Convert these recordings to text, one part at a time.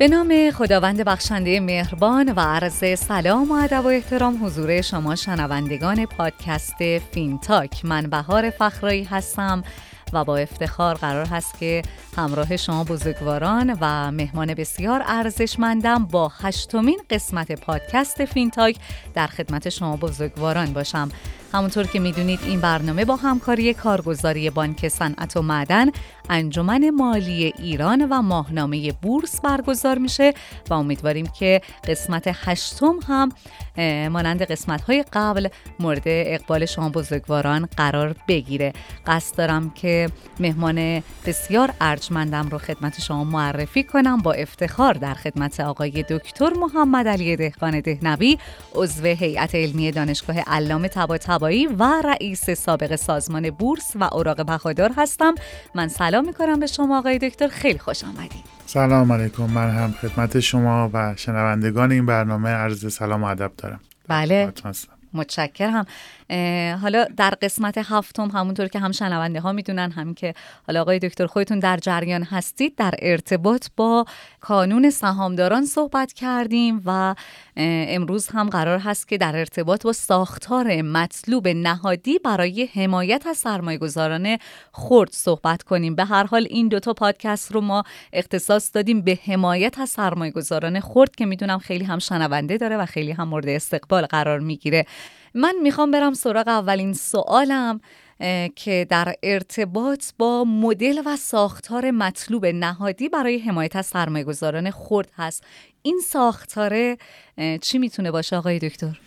به نام خداوند بخشنده مهربان و عرض سلام و ادب و احترام حضور شما شنوندگان پادکست فینتاک. من بهار فخرایی هستم و با افتخار قرار هست که همراه شما بزرگواران و مهمان بسیار ارزشمندم با هشتمین قسمت پادکست فینتاک در خدمت شما بزرگواران باشم. همونطور که می‌دونید این برنامه با همکاری کارگزاری بانک صنعت و معدن انجمن مالی ایران و ماهنامه بورس برگزار میشه و امیدواریم که قسمت هشتم هم مانند قسمت های قبل مورد اقبال شما بزرگواران قرار بگیره. قصد دارم که مهمان بسیار ارجمندم رو خدمت شما معرفی کنم با افتخار در خدمت آقای دکتر محمد علی دهقان دهنوی عضو هیئت علمی دانشگاه علامه طباطبایی و رئیس سابق سازمان بورس و اوراق بهادار هستم. من سلام می‌کنم به شما آقای دکتر. خیلی خوش آمدید. سلام علیکم. من هم خدمت شما و شنوندگان این برنامه عرض سلام و ادب دارم. بله. متشکرم. حالا در قسمت هفتم همونطور که هم شنونده ها می‌دونن هم که حالا آقای دکتر خودتون در جریان هستید در ارتباط با کانون سهامداران صحبت کردیم و امروز هم قرار هست که در ارتباط با ساختار مطلوب نهادی برای حمایت از سرمایه گذاران خرد صحبت کنیم. به هر حال این دوتا پادکست رو ما اختصاص دادیم به حمایت از سرمایه گذاران خرد که می‌دونم خیلی هم شنونده داره و خیلی هم مورد استقبال قرار می‌گیره. من می‌خوام برم سراغ اولین سوالم. که در ارتباط با مدل و ساختار مطلوب نهادی برای حمایت از سرمایه‌گذاران خرد هست. این ساختاره چی می‌تونه باشه آقای دکتر؟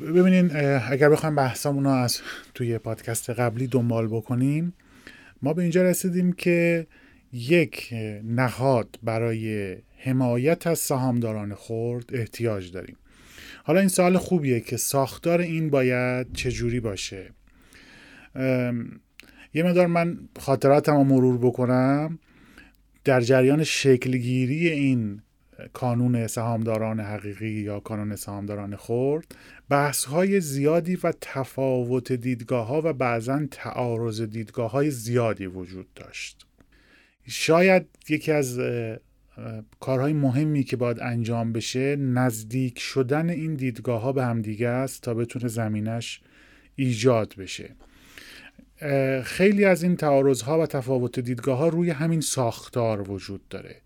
ببینین اگر بخوایم بحثامون رو از توی پادکست قبلی دنبال بکنیم ما به اینجا رسیدیم که یک نهاد برای حمایت از سهامداران خرد احتیاج داریم. حالا این سوال خوبیه که ساختار این باید چجوری باشه؟ یه مدار من خاطراتم رو مرور بکنم. در جریان شکلگیری این کانون سهامداران حقیقی یا کانون سهامداران خرد بحث های زیادی و تفاوت دیدگاه ها و بعضا تعارض دیدگاه های زیادی وجود داشت. شاید یکی از کارهای مهمی که باید انجام بشه نزدیک شدن این دیدگاه ها به همدیگه است تا بتونه زمینش ایجاد بشه. خیلی از این تعارض ها و تفاوت دیدگاه ها روی همین ساختار وجود داره.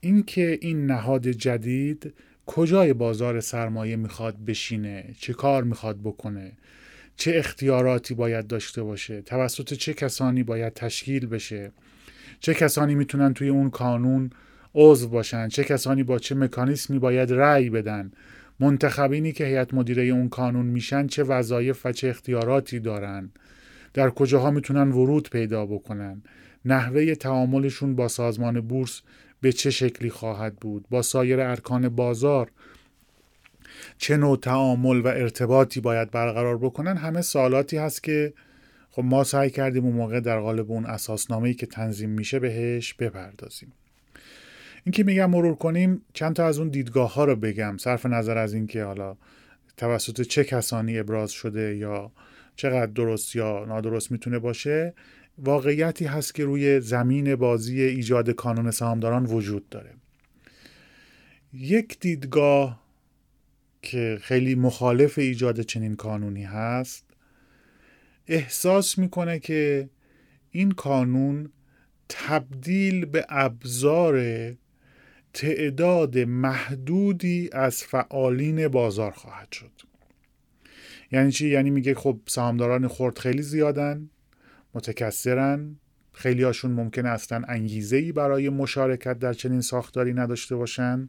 اینکه این نهاد جدید کجای بازار سرمایه می‌خواد بشینه چه کار می‌خواد بکنه چه اختیاراتی باید داشته باشه توسط چه کسانی باید تشکیل بشه چه کسانی می‌تونن توی اون کانون عضو باشن چه کسانی با چه مکانیسمی باید رأی بدن. منتخبینی که هیئت مدیره اون کانون میشن چه وظایف و چه اختیاراتی دارن. در کجاها می‌تونن ورود پیدا بکنن. نحوه تعاملشون با سازمان بورس به چه شکلی خواهد بود؟ با سایر ارکان بازار چه نوع تعامل و ارتباطی باید برقرار بکنن؟ همه سوالاتی هست که خب ما سعی کردیم اون موقع در قالب اون اساسنامه‌ای که تنظیم میشه بهش بپردازیم. این که میگم مرور کنیم چند تا از اون دیدگاه ها رو بگم. صرف نظر از اینکه حالا توسط چه کسانی ابراز شده یا چقدر درست یا نادرست می‌تونه باشه واقعیتی هست که روی زمین بازی ایجاد کانون سهامداران وجود داره. یک دیدگاه که خیلی مخالف ایجاد چنین کانونی هست احساس می‌کنه که این کانون تبدیل به ابزار تعداد محدودی از فعالین بازار خواهد شد. یعنی چی؟ یعنی میگه خب سهامداران خرد خیلی زیادن متکثرن خیلی هاشون ممکنه اصلا انگیزه ای برای مشارکت در چنین ساختاری نداشته باشن.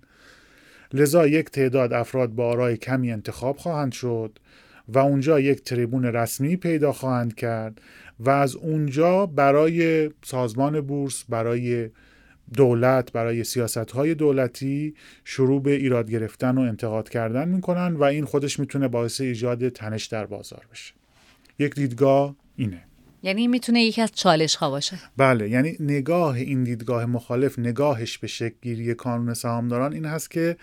لذا یک تعداد افراد با آرای کمی انتخاب خواهند شد و اونجا یک تریبون رسمی پیدا خواهند کرد و از اونجا برای سازمان بورس برای دولت برای سیاست های دولتی شروع به ایراد گرفتن و انتقاد کردن می‌کنن و این خودش می‌تونه باعث ایجاد تنش در بازار بشه. یک دیدگاه اینه. یعنی می‌تونه یکی از چالش ها باشه. بله یعنی نگاه این دیدگاه مخالف نگاهش به شکل گیری کانون سهامداران این هست که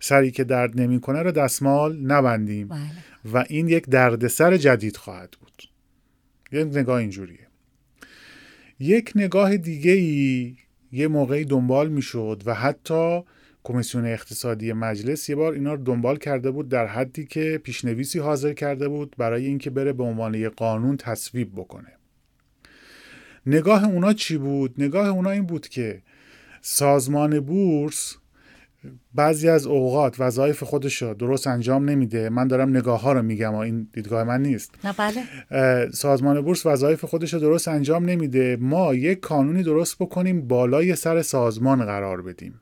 سری که درد نمی‌کنه رو دستمال نبندیم. بله. و این یک دردسر جدید خواهد بود. یک نگاه اینجوریه. یک نگاه دیگه ای یه موقعی دنبال می‌شد و حتی کمیسیون اقتصادی مجلس یه بار اینا رو دنبال کرده بود در حدی که پیشنویسی حاضر کرده بود برای اینکه بره به عنوان یه قانون تصویب بکنه نگاه اونا چی بود؟ نگاه اونا این بود که سازمان بورس بعضی از اوقات وظایف خودش رو درست انجام نمیده. من دارم نگاه ها رو میگم و این دیدگاه من نیست. نه بله. سازمان بورس وظایف خودش رو درست انجام نمیده. ما یک قانونی درست بکنیم بالای سر سازمان قرار بدیم.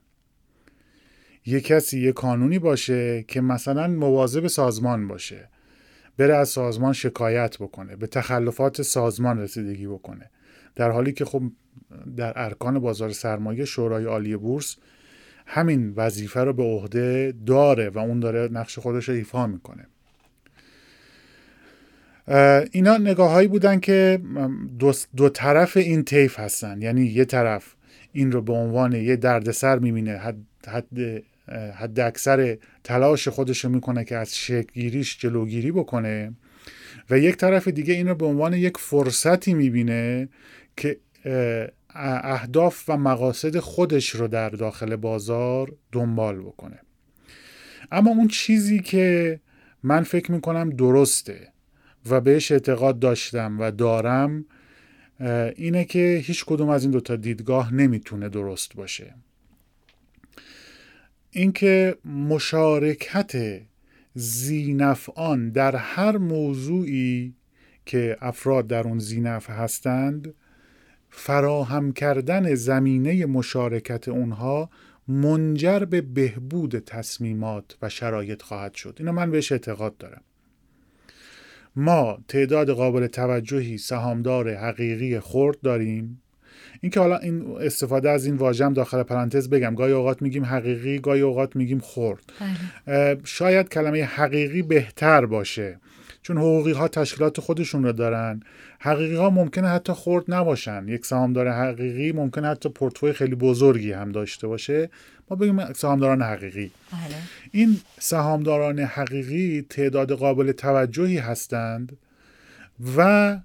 یه کسی یه قانونی باشه که مثلا مواظب سازمان باشه. بره از سازمان شکایت بکنه به تخلفات سازمان رسیدگی بکنه. در حالی که خب در ارکان بازار سرمایه شورای عالی بورس همین وظیفه رو به عهده داره و اون داره نقش خودش رو ایفا می‌کنه. اینا نگاه هایی بودن که دو, دو طرف این طیف هستن. یعنی یه طرف این رو به عنوان یه دردسر می‌بینه حد, حد, حد اکثر تلاش خودش رو می‌کنه که از شکلگیریش جلوگیری بکنه و یک طرف دیگه این رو به عنوان یک فرصتی می‌بینه که اهداف و مقاصد خودش رو در داخل بازار دنبال بکنه. اما اون چیزی که من فکر می‌کنم درسته و بهش اعتقاد داشتم و دارم اینه که هیچ کدوم از این دوتا دیدگاه نمی‌تونه درست باشه. اینکه مشارکت زینفعان در هر موضوعی که افراد در اون زینف هستند فراهم کردن زمینه مشارکت اونها منجر به بهبود تصمیمات و شرایط خواهد شد. اینو من بهش اعتقاد دارم. ما تعداد قابل توجهی سهامدار حقیقی خرد داریم. اینکه حالا این استفاده از این واژم داخل پرانتز بگم. گاهی اوقات میگیم حقیقی گاهی اوقات میگیم خرد. بله. شاید کلمه حقیقی بهتر باشه. چون حقوقی ها تشکیلات خودشون رو دارن. حقیقی ها ممکنه حتی خرد نباشن. یک سهامدار حقیقی ممکنه حتی پورتفوی خیلی بزرگی هم داشته باشه. ما بگیم سهامداران حقیقی. بله. این سهامداران حقیقی تعداد قابل توجهی هستند و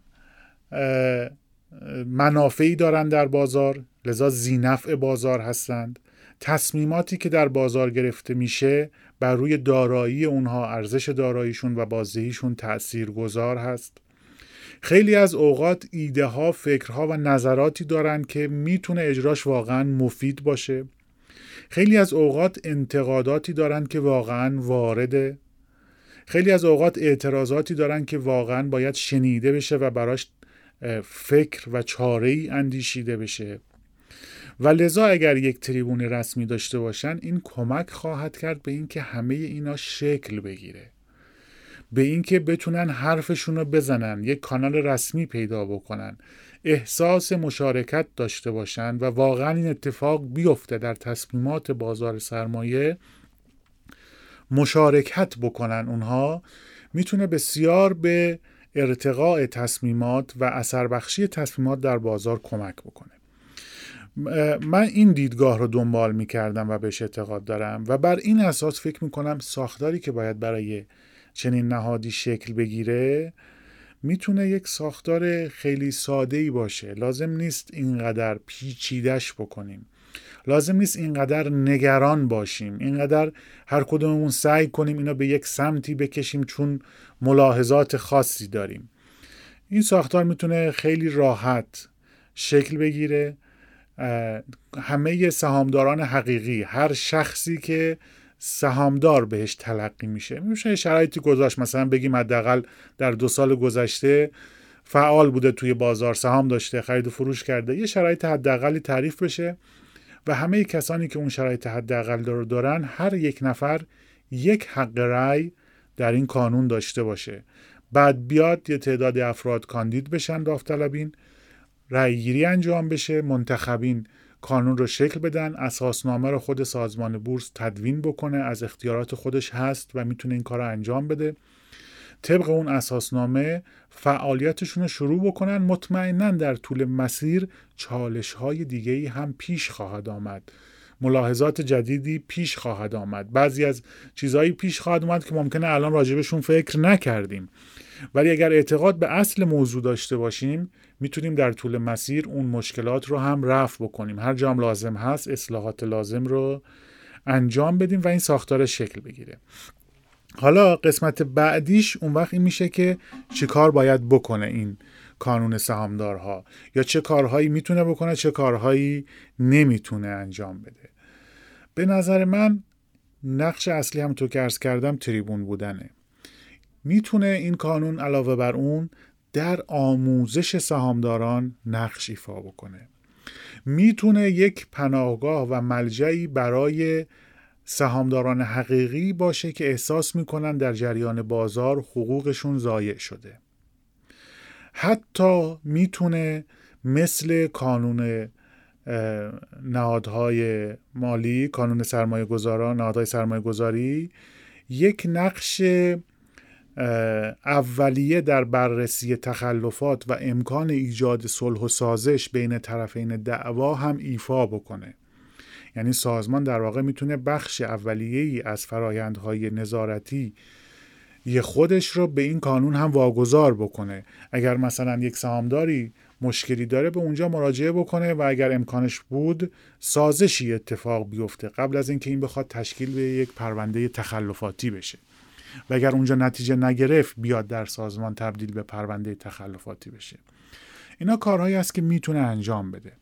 منافعی دارند در بازار. لذا زینفع بازار هستند. تصمیماتی که در بازار گرفته میشه بر روی دارایی اونها ارزش داراییشون و بازدهیشون تأثیر گذار هست. خیلی از اوقات ایده ها، فکرها و نظراتی دارند که می‌تونه اجراش واقعا مفید باشه. خیلی از اوقات انتقاداتی دارند که واقعا وارده. خیلی از اوقات اعتراضاتی دارند که واقعا باید شنیده بشه و براش فکر و چاره ای اندیشیده بشه. و لذا اگر یک تریبون رسمی داشته باشن این کمک خواهد کرد به اینکه همه اینا شکل بگیره. به اینکه بتونن حرفشون رو بزنن یک کانال رسمی پیدا بکنن احساس مشارکت داشته باشن و واقعا این اتفاق بیفته در تصمیمات بازار سرمایه مشارکت بکنن اونها می‌تونه بسیار به ارتقاء تصمیمات و اثر بخشی تصمیمات در بازار کمک بکنه. من این دیدگاه رو دنبال می کردم و بهش اعتقاد دارم و بر این اساس فکر می کنم ساختاری که باید برای چنین نهادی شکل بگیره می‌تونه یک ساختار خیلی ساده ای باشه. لازم نیست اینقدر پیچیدش بکنیم. لازم نیست اینقدر نگران باشیم. اینقدر هر کدوممون سعی کنیم اینا به یک سمتی بکشیم چون ملاحظات خاصی داریم. این ساختار می‌تونه خیلی راحت شکل بگیره همه سهامداران حقیقی هر شخصی که سهامدار بهش تلقی میشه. میشه شرایطی گذاشت مثلا بگیم حداقل در دو سال گذشته فعال بوده توی بازار سهام داشته خرید و فروش کرده. یه شرایط حداقلی تعریف بشه و همه کسانی که اون شرایط حداقل رو دارن هر یک نفر یک حق رأی در این قانون داشته باشه. بعد بیاد یه تعداد افراد کاندید بشن داوطلبین. رأیگیری انجام بشه منتخبین کانون رو شکل بدن اساسنامه رو خود سازمان بورس تدوین بکنه از اختیارات خودش هست و می‌تونه این کار رو انجام بده. طبق اون اساسنامه فعالیتشون رو شروع بکنن مطمئنا در طول مسیر چالش های دیگه هم پیش خواهد آمد. ملاحظات جدیدی پیش خواهد آمد. بعضی از چیزهایی پیش خواهد آمد که ممکنه الان راجبشون فکر نکردیم. ولی اگر اعتقاد به اصل موضوع داشته باشیم می‌تونیم در طول مسیر اون مشکلات رو هم رفع بکنیم. هر جام لازم هست اصلاحات لازم رو انجام بدیم و این ساختار شکل بگیره. حالا قسمت بعدیش اون وقت این میشه که چه کار باید بکنه این کانون سهامدارها؟ یا چه کارهایی می‌تونه بکنه چه کارهایی نمی‌تونه انجام بده؟ به نظر من نقش اصلی هم تو که ارز کردم تریبون بودنه. می‌تونه این کانون علاوه بر اون در آموزش سهامداران نقش ایفا بکنه. می‌تونه یک پناهگاه و ملجعی برای سهامداران حقیقی باشه که احساس می‌کنن در جریان بازار حقوقشون ضایع شده. حتی می‌تونه مثل کانون نهادهای مالی کانون سرمایه گذاران نهادهای سرمایه گذاری یک نقش اولیه در بررسی تخلفات و امکان ایجاد صلح و سازش بین طرفین دعوا هم ایفا بکنه. یعنی سازمان در واقع می‌تونه بخش اولیه ای از فرایندهای نظارتی یه خودش رو به این کانون هم واگذار بکنه. اگر مثلا یک سهامداری مشکلی داره به اونجا مراجعه بکنه و اگر امکانش بود سازشی اتفاق بیفته قبل از اینکه این بخواد تشکیل به یک پرونده تخلفاتی بشه. و اگر اونجا نتیجه نگرفت بیاد در سازمان تبدیل به پرونده تخلفاتی بشه. اینا کارهایی است که می‌تونه انجام بده.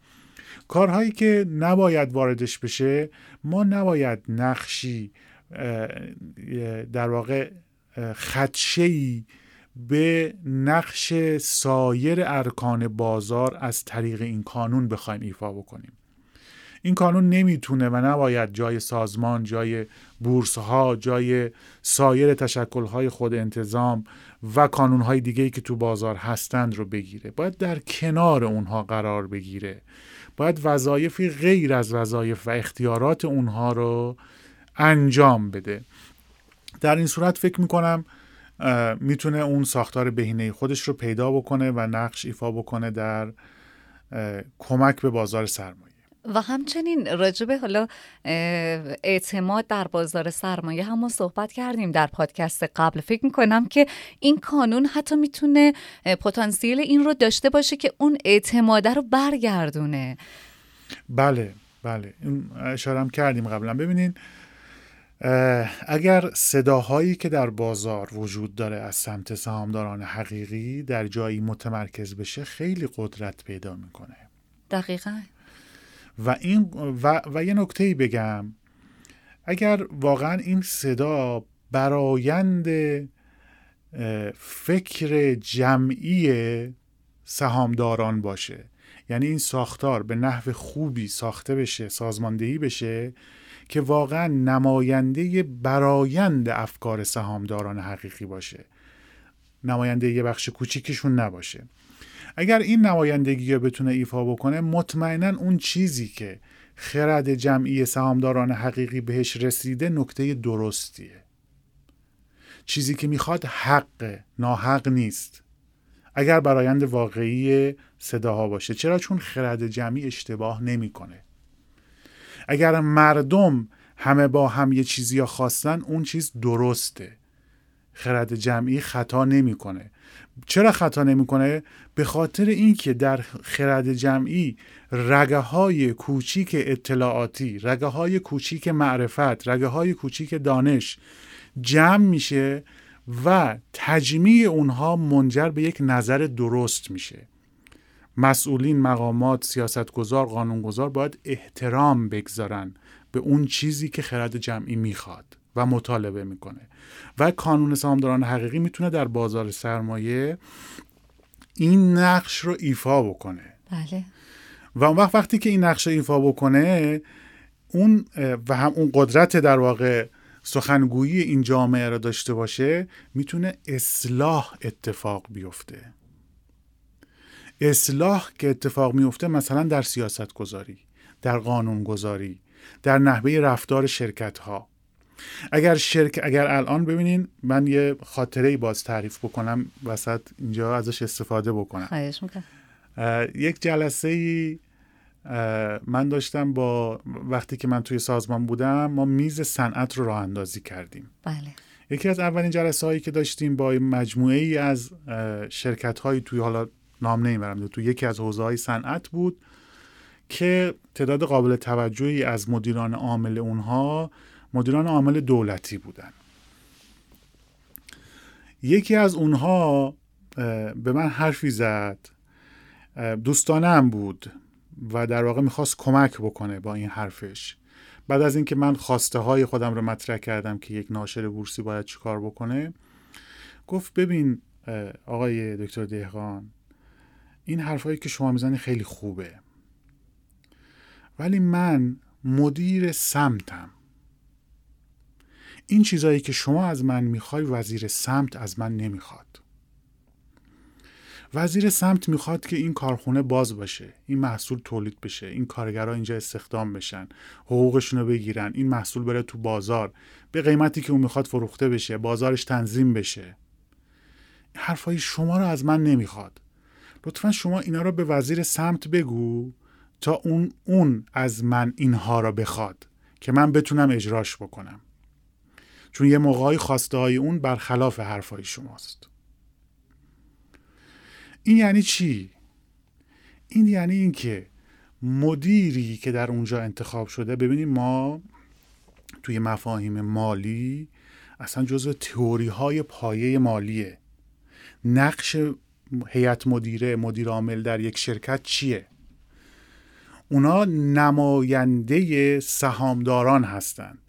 کارهایی که نباید واردش بشه ما نباید نقشی در واقع خدشهی به نقش سایر ارکان بازار از طریق این کانون بخوایم ایفا بکنیم. این کانون نمی‌تونه و نباید جای سازمان جای بورس ها جای سایر تشکل های خود انتظام و کانون های دیگه که تو بازار هستند رو بگیره. باید در کنار اونها قرار بگیره. باید وظایفی غیر از وظایف و اختیارات اونها رو انجام بده. در این صورت فکر می‌کنم می‌تونه اون ساختار بهینه خودش رو پیدا بکنه و نقش ایفا بکنه در کمک به بازار سرمایه. و همچنین راجب حالا اعتماد در بازار سرمایه همون صحبت کردیم در پادکست قبل. فکر می‌کنم که این قانون حتی می‌تونه پتانسیل این رو داشته باشه که اون اعتماده رو برگردونه. بله بله. این اشارم کردیم قبلا. ببینین اگر صداهایی که در بازار وجود داره از سمت سهامداران حقیقی در جایی متمرکز بشه خیلی قدرت پیدا می‌کنه. دقیقا. و این و, و یه نکته بگم. اگر واقعا این صدا برایند فکر جمعی سهامداران باشه یعنی این ساختار به نحو خوبی ساخته بشه سازماندهی بشه که واقعا نماینده برایند افکار سهامداران حقیقی باشه. نماینده یه بخش کوچیکشون نباشه. اگر این نمایندگی رو بتونه ایفا بکنه مطمئنا اون چیزی که خرد جمعی سهامداران حقیقی بهش رسیده نکته درستیه. چیزی که می‌خواد حق ناحق نیست. اگر برایند واقعی صداها باشه چرا چون خرد جمعی اشتباه نمی‌کنه؟ اگر مردم همه با هم یه چیزی خواستن اون چیز درسته. خرد جمعی خطا نمی‌کنه. چرا خطا نمی‌کنه؟ به خاطر اینکه در خرد جمعی رگه های کوچیک اطلاعاتی رگه های کوچیک معرفت رگه های کوچیک دانش جمع میشه و تجمیع اونها منجر به یک نظر درست میشه. مسئولین مقامات سیاستگزار قانونگذار باید احترام بگذارن به اون چیزی که خرد جمعی می‌خواد. و مطالبه می‌کنه. و کانون سهامداران حقیقی می‌تونه در بازار سرمایه این نقش رو ایفا بکنه. بله. و اون وقت وقتی که این نقش رو ایفا بکنه اون و هم اون قدرت در واقع سخنگویی این جامعه را داشته باشه می‌تونه اصلاح اتفاق بیفته. اصلاح که اتفاق میفته مثلا در سیاست گذاری در قانون گذاری در نحوه رفتار شرکت ها اگر شرک اگر الان ببینین من یه خاطره باز تعریف بکنم وسط اینجا ازش استفاده بکنم. خواهش یک جلسه ای من داشتم با وقتی که من توی سازمان بودم ما میز صنعت رو راه اندازی کردیم. بله. یکی از اولین جلسه هایی که داشتیم با مجموعه ای از شرکت هایی توی حالا نام نمی‌برم تو یکی از حوزه های صنعت بود که تعداد قابل توجهی از مدیران عامل اونها مدیران عامل دولتی بودن. یکی از اونها به من حرفی زد. دوستانه هم بود و در واقع می‌خواست کمک بکنه با این حرفش. بعد از اینکه من خواسته های خودم رو مطرح کردم که یک ناشر بورسی باید چیکار بکنه گفت ببین آقای دکتر دهقان این حرفایی که شما می‌زنی خیلی خوبه. ولی من مدیر سمتم. این چیزایی که شما از من می‌خوای وزیر سمت از من نمی‌خواد. وزیر سمت می‌خواد که این کارخونه باز باشه این محصول تولید بشه این کارگرها اینجا استخدام بشن حقوقشون رو بگیرن این محصول بره تو بازار به قیمتی که اون می‌خواد فروخته بشه بازارش تنظیم بشه. حرفای شما رو از من نمی‌خواد. لطفا شما اینا رو به وزیر سمت بگو تا اون اون از من اینها را بخواد که من بتونم اجراش بکنم. چون یه موقعی خواسته های اون برخلاف حرفای شماست. این یعنی چی؟ این یعنی اینکه مدیری که در اونجا انتخاب شده ببینیم ما توی مفاهیم مالی اصلا جزو تئوری های پایه مالیه. نقش هیئت مدیره مدیر عامل در یک شرکت چیه؟ اونا نماینده سهامداران هستند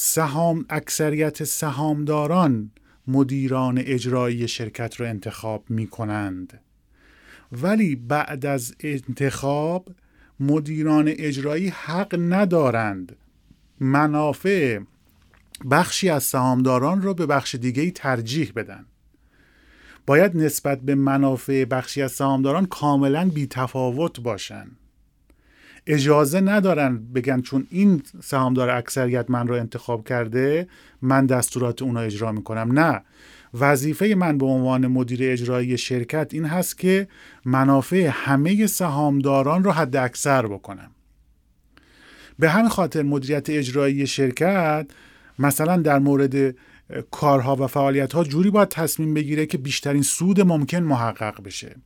سهام اکثریت سهامداران مدیران اجرایی شرکت رو انتخاب می کنند ولی بعد از انتخاب مدیران اجرایی حق ندارند. منافع بخشی از سهامداران رو به بخش دیگه ترجیح بدن. باید نسبت به منافع بخشی از سهامداران کاملا بیتفاوت باشن. اجازه ندارن بگن چون این سهامدار اکثریت من رو انتخاب کرده من دستورات اونا اجرا می‌کنم. نه. وظیفه من به عنوان مدیر اجرایی شرکت این هست که منافع همه سهامداران رو حد اکثر بکنم. به همین خاطر مدیریت اجرایی شرکت مثلا در مورد کارها و فعالیت ها جوری باید تصمیم بگیره که بیشترین سود ممکن محقق بشه.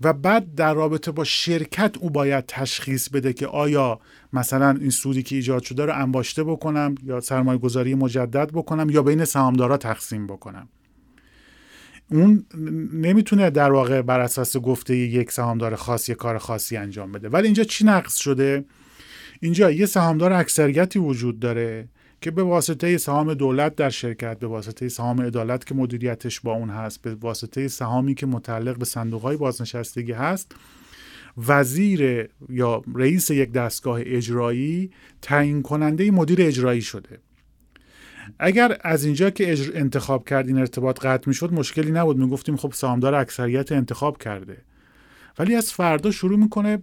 و بعد در رابطه با شرکت او باید تشخیص بده که آیا مثلا این سودی که ایجاد شده رو انباشته بکنم یا سرمایه گذاری مجدد بکنم یا بین سهامدارا تقسیم بکنم. اون نمی‌تونه در واقع بر اساس گفته یک سهامدار خاص یک کار خاصی انجام بده. ولی اینجا چی نقص شده؟ اینجا یه سهامدار اکثریتی وجود داره که به واسطه سهام دولت در شرکت به واسطه سهام عدالت که مدیریتش با اون هست به واسطه سهامی که متعلق به صندوق های بازنشستگی هست وزیر یا رئیس یک دستگاه اجرایی تعیین کننده مدیر اجرایی شده. اگر از اینجا که انتخاب کرد این ارتباط قطع می‌شد مشکلی نبود. می‌گفتیم خب سهامدار اکثریت انتخاب کرده. ولی از فردا شروع می‌کنه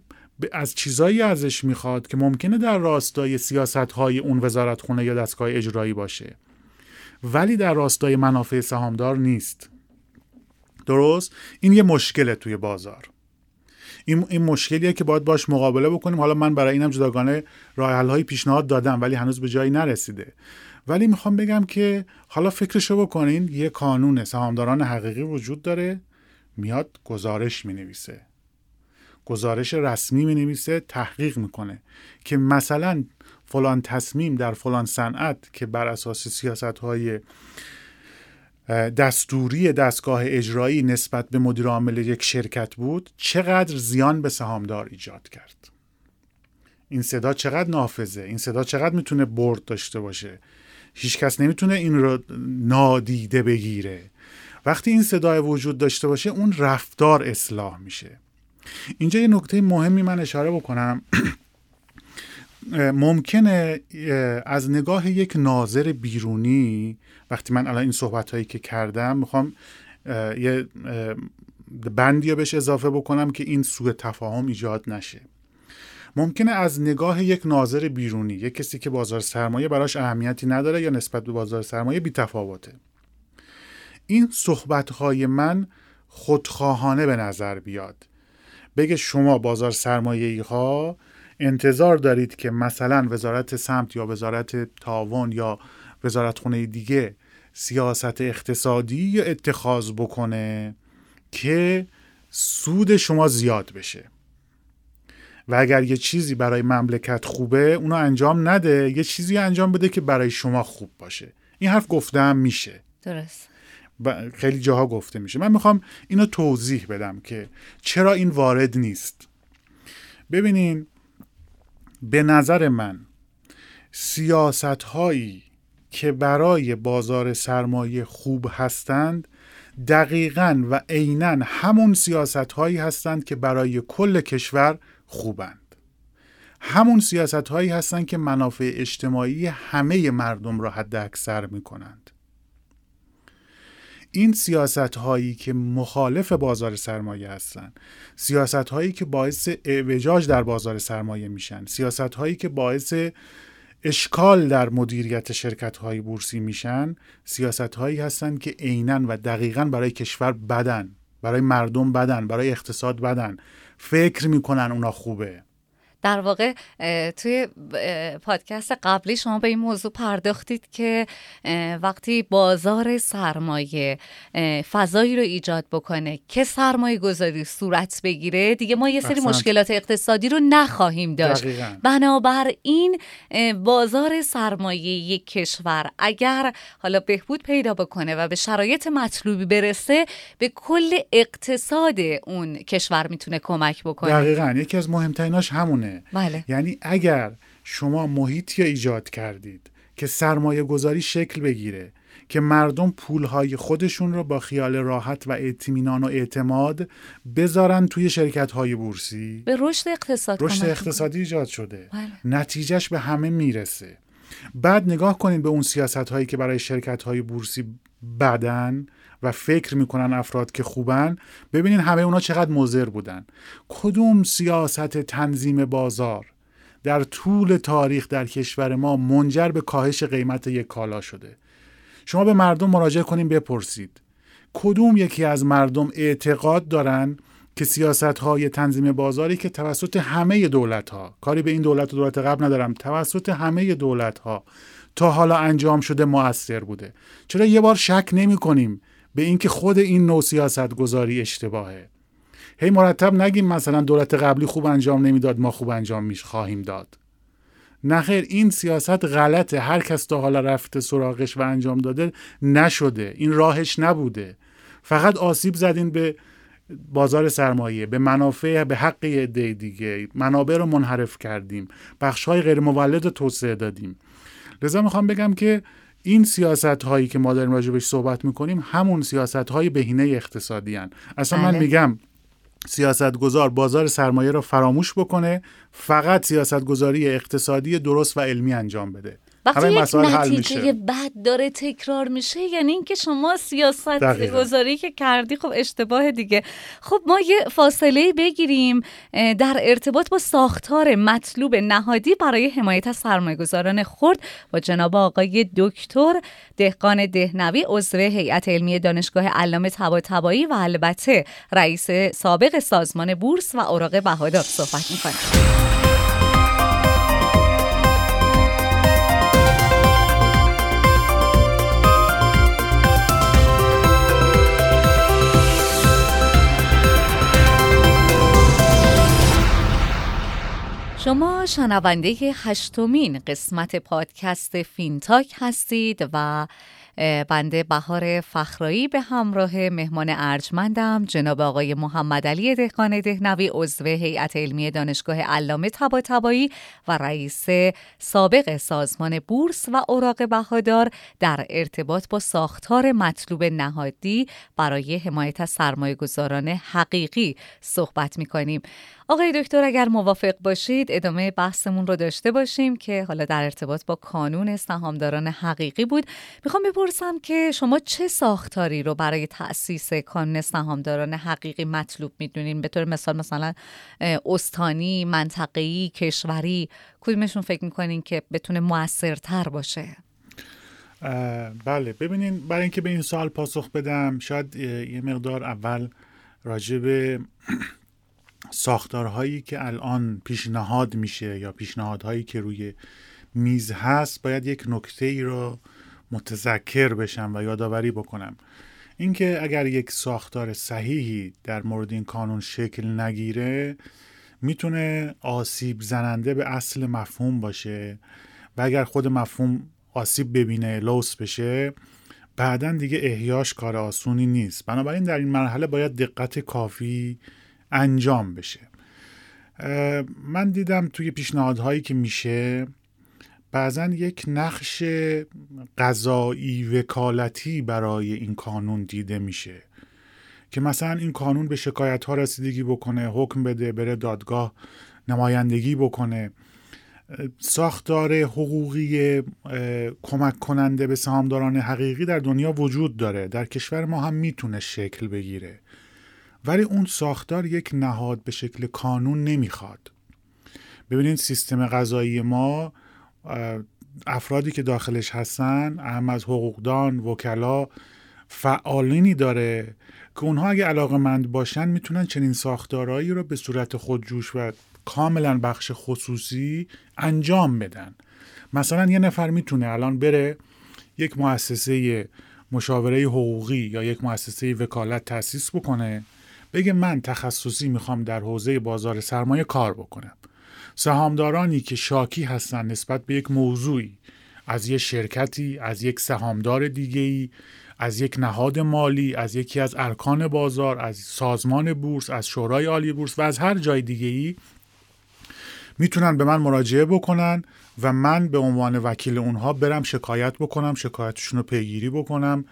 از چیزایی ازش می‌خواد که ممکنه در راستای سیاست های اون وزارتخونه یا دستگاه اجرایی باشه. ولی در راستای منافع سهامدار نیست. درست؟ این یه مشکله توی بازار. این, این مشکلیه که باید باش مقابله بکنیم. حالا من برای اینم جداگانه راه های پیشنهاد دادم ولی هنوز به جایی نرسیده. ولی می‌خوام بگم که حالا فکرشو بکنین یه قانون سهامداران حقیقی وجود داره میاد گزارش می‌نویسه. گزارش رسمی می نویسه تحقیق می‌کنه که مثلا فلان تصمیم در فلان صنعت که بر اساس سیاست های دستوری دستگاه اجرایی نسبت به مدیر عامل یک شرکت بود چقدر زیان به سهامدار ایجاد کرد. این صدا چقدر نافذه؟ این صدا چقدر می‌تونه برد داشته باشه؟ هیچکس نمی‌تونه این رو نادیده بگیره. وقتی این صدای وجود داشته باشه اون رفتار اصلاح میشه. اینجا یه نکته مهمی من اشاره بکنم. ممکنه از نگاه یک ناظر بیرونی وقتی من الان این صحبت هایی که کردم می‌خوام یه بندی رو بهش اضافه بکنم که این سوء تفاهم ایجاد نشه. ممکنه از نگاه یک ناظر بیرونی یک کسی که بازار سرمایه براش اهمیتی نداره یا نسبت به بازار سرمایه بیتفاوته. این صحبت های من خودخواهانه به نظر بیاد. بگه شما بازار سرمایه ها انتظار دارید که مثلا وزارت سمت یا وزارت تاون یا وزارت خونه دیگه سیاست اقتصادی یا اتخاذ بکنه که سود شما زیاد بشه. و اگر یه چیزی برای مملکت خوبه اونو انجام نده یه چیزی انجام بده که برای شما خوب باشه. این حرف گفتم میشه. درست. خیلی جاها گفته میشه. من می‌خوام اینو توضیح بدم که چرا این وارد نیست. ببینین به نظر من سیاست هایی که برای بازار سرمایه خوب هستند دقیقا و عینا همون سیاست هایی هستند که برای کل کشور خوبند. همون سیاست هایی هستند که منافع اجتماعی همه مردم را حد اکثر می کنند این سیاست هایی که مخالف بازار سرمایه هستند سیاست هایی که باعث اعوجاج در بازار سرمایه میشن سیاست هایی که باعث اشکال در مدیریت شرکت های بورسی میشن سیاست هایی هستند که عینا و دقیقا برای کشور بدن برای مردم بدن برای اقتصاد بدن. فکر می‌کنن اونا خوبه. در واقع توی پادکست قبلی شما به این موضوع پرداختید که وقتی بازار سرمایه فضایی رو ایجاد بکنه که سرمایه گذاری صورت بگیره دیگه ما یه سری مشکلات اقتصادی رو نخواهیم داشت. بنابراین بازار سرمایه یک کشور اگر حالا بهبود پیدا بکنه و به شرایط مطلوبی برسه به کل اقتصاد اون کشور می‌تونه کمک بکنه. دقیقا. یکی از مهمتریناش همونه. بله. یعنی اگر شما محیطی ایجاد کردید که سرمایه گذاری شکل بگیره که مردم پولهای خودشون رو با خیال راحت و اطمینان و اعتماد بذارن توی شرکت های بورسی به رشد اقتصاد رشد اقتصادی ایجاد شده بله. نتیجهش به همه می‌رسه بعد نگاه کنید به اون سیاست هایی که برای شرکت های بورسی بدن و فکر می‌کنن افراد که خوبن ببینین همه اونا چقدر مضر بودن. کدوم سیاست تنظیم بازار در طول تاریخ در کشور ما منجر به کاهش قیمت یک کالا شده؟ شما به مردم مراجعه کنیم بپرسید. کدوم یکی از مردم اعتقاد دارن که سیاست های تنظیم بازاری که توسط همه دولت ها کاری به این دولت و دولت قبل ندارم توسط همه دولت ها تا حالا انجام شده موثر بوده؟ چرا یه بار شک نمی کنیم به اینکه خود این نوع سیاست گذاری اشتباهه. هی مرتب نگیم مثلا دولت قبلی خوب انجام نمی‌داد ما خوب انجام میش خواهیم داد. نخیر این سیاست غلطه. هر کس تا حالا رفته سراغش و انجام داده نشده. این راهش نبوده. فقط آسیب زدین به بازار سرمایه به منافع به حق عده دیگه. منابع رو منحرف کردیم. بخش های غیر مولد توسعه دادیم. لذا می‌خوام بگم که این سیاست هایی که ما داریم راجبش صحبت می‌کنیم همون سیاست های بهینه اقتصادی هن. اصلا من بله. میگم سیاست گذار بازار سرمایه را فراموش بکنه فقط سیاست گذاری اقتصادی درست و علمی انجام بده وقتی یک نتیجه بد داره تکرار میشه یعنی اینکه شما سیاست گذاری که کردی خب اشتباه دیگه. خب ما یه فاصله بگیریم در ارتباط با ساختار مطلوب نهادی برای حمایت از گذاران خرد با جناب آقای دکتر دهقان دهنوی عضو هیئت علمی دانشگاه علامه طباطبایی و البته رئیس سابق سازمان بورس و اوراق بهادار صحبت می‌کنیم. شما شنونده هشتمین قسمت پادکست فینتاک هستید و بنده بهار فخرایی به همراه مهمان ارجمندم جناب آقای محمد علی دهقان دهنوی عضو هیئت علمی دانشگاه علامه طباطبایی و رئیس سابق سازمان بورس و اوراق بهادار در ارتباط با ساختار مطلوب نهادی برای حمایت از سرمایه‌گذاران حقیقی صحبت می‌کنیم. آقای دکتر اگر موافق باشید ادامه بحثمون رو داشته باشیم که حالا در ارتباط با کانون سهامداران حقیقی بود. می‌خوام بپرسم که شما چه ساختاری رو برای تأسیس کانون سهامداران حقیقی مطلوب می‌دونین؟ به طور مثال مثلا استانی منطقه‌ای کشوری کدومشون فکر می‌کنین که بتونه موثرتر باشه؟ بله. ببینین برای اینکه به این سوال پاسخ بدم شاید یه مقدار اول راجع به ساختارهایی که الان پیشنهاد میشه یا پیشنهادهایی که روی میز هست باید یک نکته ای رو متذکر بشم و یادآوری بکنم. اینکه اگر یک ساختار صحیحی در مورد این کانون شکل نگیره می‌تونه آسیب زننده به اصل مفهوم باشه و اگر خود مفهوم آسیب ببینه لوس بشه بعدا دیگه احیاش کار آسونی نیست. بنابراین در این مرحله باید دقت کافی انجام بشه. من دیدم توی پیشنهادهایی که میشه بعضا یک نقش قضایی وکالتی برای این کانون دیده میشه که مثلا این کانون به شکایت ها رسیدگی بکنه حکم بده بره دادگاه نمایندگی بکنه. ساختار حقوقی کمک کننده به سهامداران حقیقی در دنیا وجود داره. در کشور ما هم می‌تونه شکل بگیره. ولی اون ساختار یک نهاد به شکل کانون نمی‌خواد. ببینید سیستم غذایی ما افرادی که داخلش هستن اهم از حقوقدان وکلا فعالینی داره که اونها اگه علاقه مند باشن می‌تونن چنین ساختارهایی رو به صورت خودجوش و کاملا بخش خصوصی انجام بدن. مثلا یه نفر می‌تونه الان بره یک مؤسسه مشاوره حقوقی یا یک مؤسسه وکالت تأسیس بکنه. بگه من تخصصی می‌خوام در حوزه بازار سرمایه کار بکنم. سهامدارانی که شاکی هستن نسبت به یک موضوعی. از یک شرکتی از یک سهامدار دیگه‌ای از یک نهاد مالی از یکی از ارکان بازار از سازمان بورس از شورای عالی بورس و از هر جای دیگه ای می‌تونن به من مراجعه بکنن و من به عنوان وکیل اونها برم شکایت بکنم شکایتشون رو پیگیری بکنم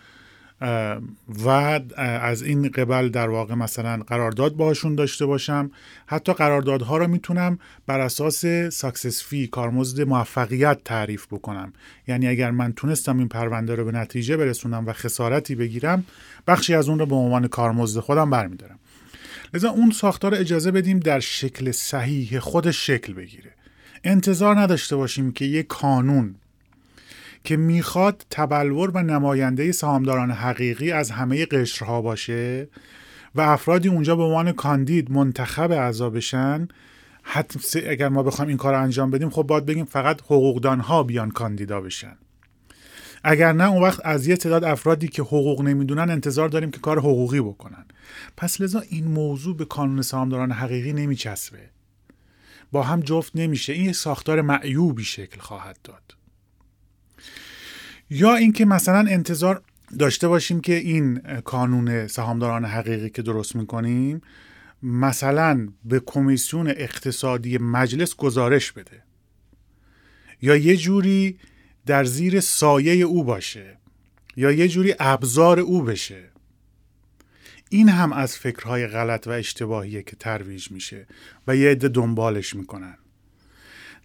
و از این قبل در واقع مثلا قرارداد باشون داشته باشم. حتی قراردادها رو می‌تونم بر اساس success fee کارمزد موفقیت تعریف بکنم. یعنی اگر من تونستم این پرونده رو به نتیجه برسونم و خسارتی بگیرم بخشی از اون رو به عنوان کارمزد خودم برمیدارم. لذا اون ساختار اجازه بدیم در شکل صحیح خودش شکل بگیره. انتظار نداشته باشیم که یک کانون که می‌خواد تبلور و نماینده سهامداران حقیقی از همه قشرها باشه و افرادی اونجا به عنوان کاندید منتخب اعضا بشن حتی اگر ما بخوایم این کار انجام بدیم خب باید بگیم فقط حقوقدان ها بیان کاندیدا بشن. اگر نه اون وقت از یه تعداد افرادی که حقوق نمی‌دونن انتظار داریم که کار حقوقی بکنن. پس لذا این موضوع به کانون سهامداران حقیقی نمیچسبه. با هم جفت نمیشه. این ساختار معیوبی شکل خواهد داد. یا اینکه مثلا انتظار داشته باشیم که این کانون سهامداران حقیقی که درست می‌کنیم مثلا به کمیسیون اقتصادی مجلس گزارش بده. یا یه جوری در زیر سایه او باشه. یا یه جوری ابزار او بشه. این هم از فکرهای غلط و اشتباهیه که ترویج میشه و یه عده دنبالش می‌کنن.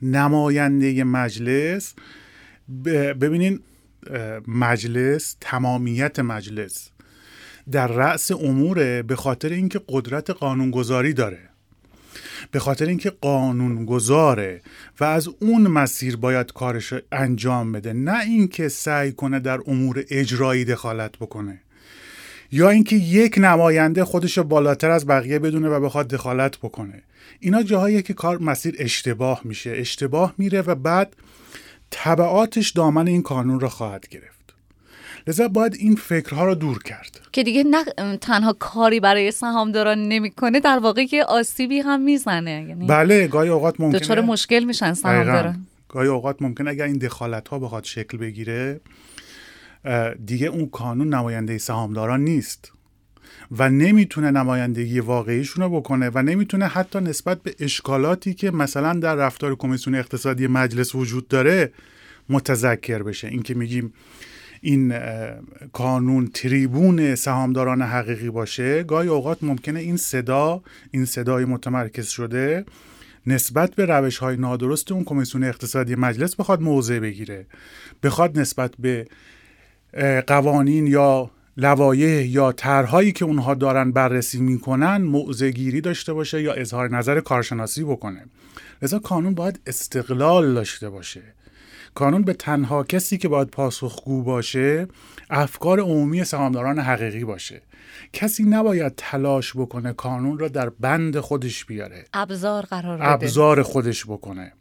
نماینده مجلس ببینین مجلس تمامیت مجلس در رأس اموره به خاطر اینکه قدرت قانونگذاری داره. به خاطر اینکه قانون گذاره و از اون مسیر باید کارش انجام بده نه اینکه سعی کنه در امور اجرایی دخالت بکنه. یا اینکه یک نماینده خودش بالاتر از بقیه بدونه و بخواد دخالت بکنه. اینا جاهایی که کار مسیر اشتباه میشه. اشتباه میره و بعد طبعاتش دامن این قانون را خواهد گرفت. لذا باید این فکرها رو دور کرد. که دیگه نه تنها کاری برای سهامداران نمی‌کنه در واقع که آسیبی هم می‌زنه. یعنی بله گاهی اوقات ممکنه. دچار مشکل میشن سهامداران. گاهی اوقات ممکن اگر این دخالت ها بخواد شکل بگیره دیگه اون قانون نماینده سهامداران نیست. و نمی‌تونه نمایندگی واقعیشون رو بکنه و نمی‌تونه حتی نسبت به اشکالاتی که مثلا در رفتار کمیسیون اقتصادی مجلس وجود داره متذکر بشه. این که میگیم این کانون تریبون سهامداران حقیقی باشه گاهی اوقات ممکنه این صدا این صدای متمرکز شده نسبت به روش های نادرست اون کمیسیون اقتصادی مجلس بخواد موضع بگیره. بخواد نسبت به قوانین یا لوایح یا طرحهایی که اونها دارن بررسی می‌کنن موضعگیری داشته باشه یا اظهار نظر کارشناسی بکنه. لذا کانون باید استقلال داشته باشه. کانون به تنها کسی که باید پاسخگو باشه افکار عمومی سهامداران حقیقی باشه. کسی نباید تلاش بکنه کانون را در بند خودش بیاره. ابزار قرار بده. ابزار خودش بکنه.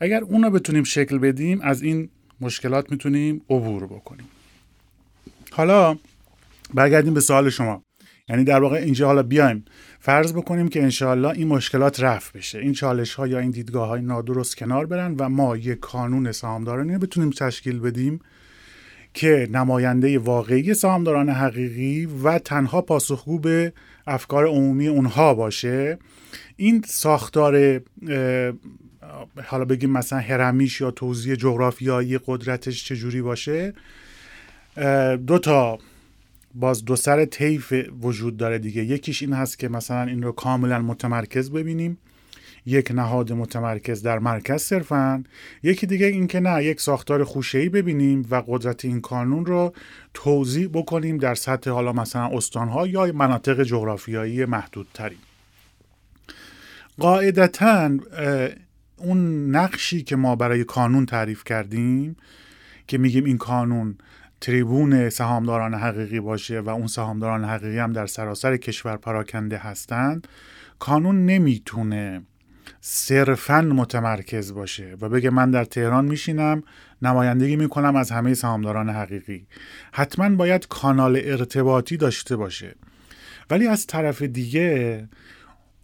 اگر اونو بتونیم شکل بدیم از این مشکلات می‌تونیم عبور بکنیم. حالا برگردیم به سوال شما. یعنی در واقع اینجا حالا بیایم. فرض بکنیم که انشاءالله این مشکلات رفع بشه. این چالش ها یا این دیدگاه های نادرست کنار برن و ما یک کانون سهامدارانی بتونیم تشکیل بدیم که نماینده واقعی سهامداران حقیقی و تنها پاسخگو به افکار عمومی اونها باشه. این ساختار حالا بگیم مثلا هرمیش یا توضیح جغرافیایی قدرتش چجوری باشه؟ دو تا باز دو سر طیف وجود داره دیگه. یکیش این هست که مثلا این رو کاملا متمرکز ببینیم. یک نهاد متمرکز در مرکز صرفا. یکی دیگه این که نه یک ساختار خوشه‌ای ببینیم و قدرت این کانون رو توضیح بکنیم در سطح حالا مثلا استانها یا مناطق جغرافیایی محدودتری قاعدتا اون نقشی که ما برای کانون تعریف کردیم که میگیم این کانون تریبون سهامداران حقیقی باشه و اون سهامداران حقیقی هم در سراسر کشور پراکنده هستند کانون نمی‌تونه صرفا متمرکز باشه و بگه من در تهران میشینم نمایندگی می‌کنم از همه سهامداران حقیقی. حتما باید کانال ارتباطی داشته باشه. ولی از طرف دیگه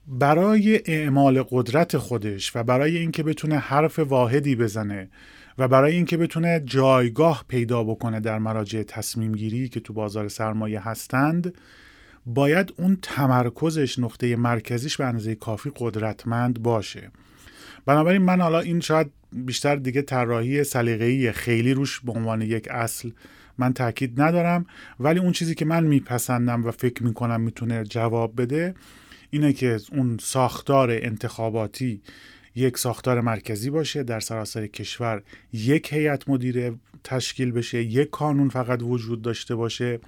برای اعمال قدرت خودش و برای اینکه بتونه حرف واحدی بزنه و برای اینکه بتونه جایگاه پیدا بکنه در مراجع تصمیم گیری که تو بازار سرمایه هستند باید اون تمرکزش نقطه مرکزیش به اندازه کافی قدرتمند باشه. بنابراین من حالا این شاید بیشتر دیگه طراحی سلیقه‌ای خیلی روش به عنوان یک اصل من تاکید ندارم ولی اون چیزی که من میپسندم و فکر می‌کنم می‌تونه جواب بده اینه که اون ساختار انتخاباتی یک ساختار مرکزی باشه در سراسر کشور یک هیئت مدیره تشکیل بشه یک کانون فقط وجود داشته باشه.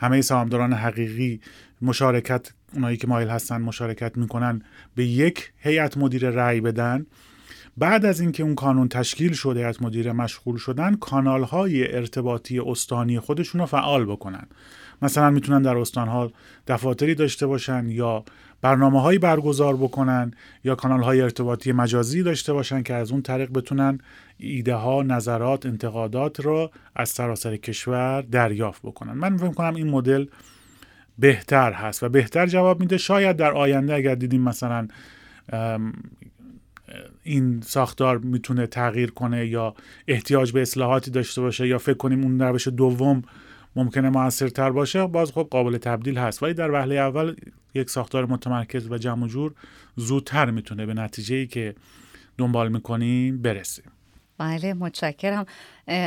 همه سهامداران حقیقی مشارکت اونایی که مایل هستن مشارکت می‌کنن به یک هیئت مدیره رأی بدن. بعد از اینکه اون کانون تشکیل شده هیئت مدیره مشغول شدن کانال های ارتباطی استانی خودشون فعال بکنن. مثلا می‌تونن در استانها دفاتری داشته باشن یا برنامه هایی برگزار بکنن یا کانال های ارتباطی مجازی داشته باشن که از اون طریق بتونن ایده ها نظرات انتقادات را از سراسر کشور دریافت بکنن. من فکر کنم این مدل بهتر هست و بهتر جواب میده. شاید در آینده اگر دیدیم مثلا این ساختار می‌تونه تغییر کنه یا احتیاج به اصلاحاتی داشته باشه یا فکر کنیم اون روش دوم ممکنه موثرتر باشه باز خب قابل تبدیل هست. ولی در وهله اول یک ساختار متمرکز و جمع جور زودتر می‌تونه به نتیجه ای که دنبال می‌کنیم برسیم بله متشکرم.